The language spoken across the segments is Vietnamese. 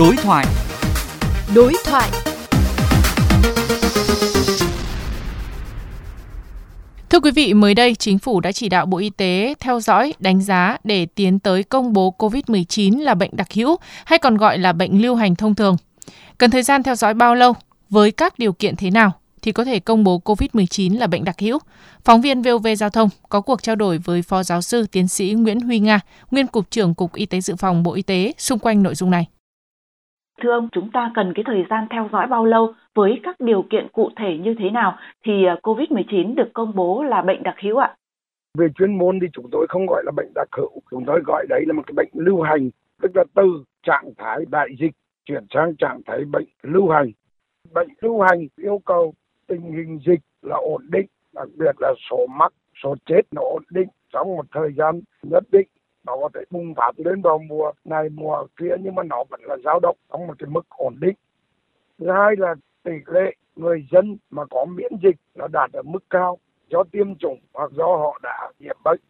Đối thoại. Đối thoại. Thưa quý vị, mới đây chính phủ đã chỉ đạo Bộ Y tế theo dõi, đánh giá để tiến tới công bố COVID-19 là bệnh đặc hữu hay còn gọi là bệnh lưu hành thông thường. Cần thời gian theo dõi bao lâu, với các điều kiện thế nào thì có thể công bố COVID-19 là bệnh đặc hữu. Phóng viên VOV Giao thông có cuộc trao đổi với Phó Giáo sư Tiến sĩ Nguyễn Huy Nga, nguyên Cục trưởng Cục Y tế Dự phòng Bộ Y tế xung quanh nội dung này. Thưa ông, chúng ta cần cái thời gian theo dõi bao lâu với các điều kiện cụ thể như thế nào thì à, COVID-19 được công bố là bệnh đặc hữu ạ? Về chuyên môn thì chúng tôi không gọi là bệnh đặc hữu, chúng tôi gọi đấy là một cái bệnh lưu hành, tức là từ trạng thái đại dịch chuyển sang trạng thái bệnh lưu hành. Bệnh lưu hành yêu cầu tình hình dịch là ổn định, đặc biệt là số mắc, số chết nó ổn định trong một thời gian nhất định nó có thể bùng phát lên vào mùa này, mùa kia, nhưng mà nó vẫn là dao động trong một cái mức ổn định. Thứ hai là tỷ lệ người dân mà có miễn dịch nó đạt ở mức cao do tiêm chủng hoặc do họ đã nhiễm bệnh.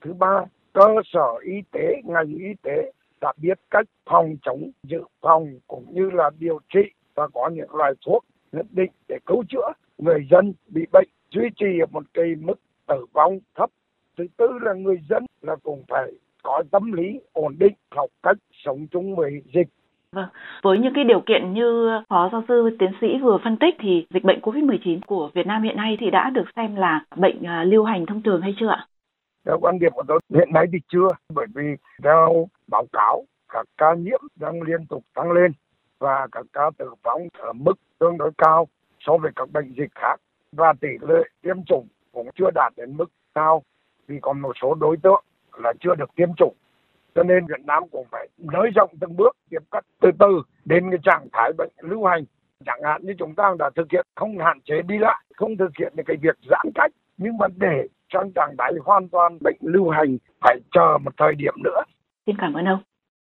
Thứ ba, cơ sở y tế, ngành y tế đã biết cách phòng chống, dự phòng cũng như là điều trị và có những loại thuốc nhất định để cứu chữa người dân bị bệnh, duy trì ở một cái mức tử vong thấp. Thứ tư là người dân là cũng phải có tâm lý ổn định học cách sống chung với dịch Vâng, với những cái điều kiện như Phó Giáo sư Tiến sĩ vừa phân tích thì dịch bệnh COVID-19 của Việt Nam hiện nay thì đã được xem là bệnh à, lưu hành thông thường hay chưa ạ? Theo quan điểm của tôi hiện nay thì chưa, bởi vì theo báo cáo các ca nhiễm đang liên tục tăng lên và các ca tử vong ở mức tương đối cao so với các bệnh dịch khác và tỷ lệ tiêm chủng cũng chưa đạt đến mức cao vì còn một số đối tượng là chưa được tiêm chủng. Cho nên Việt Nam cũng phải nới rộng từng bước, tiếp cận từ từ đến cái trạng thái bệnh lưu hành. Chẳng hạn như chúng ta đã thực hiện không hạn chế đi lại, không thực hiện những cái việc giãn cách, nhưng mà để trong trạng thái hoàn toàn bệnh lưu hành phải chờ một thời điểm nữa. Xin cảm ơn ông.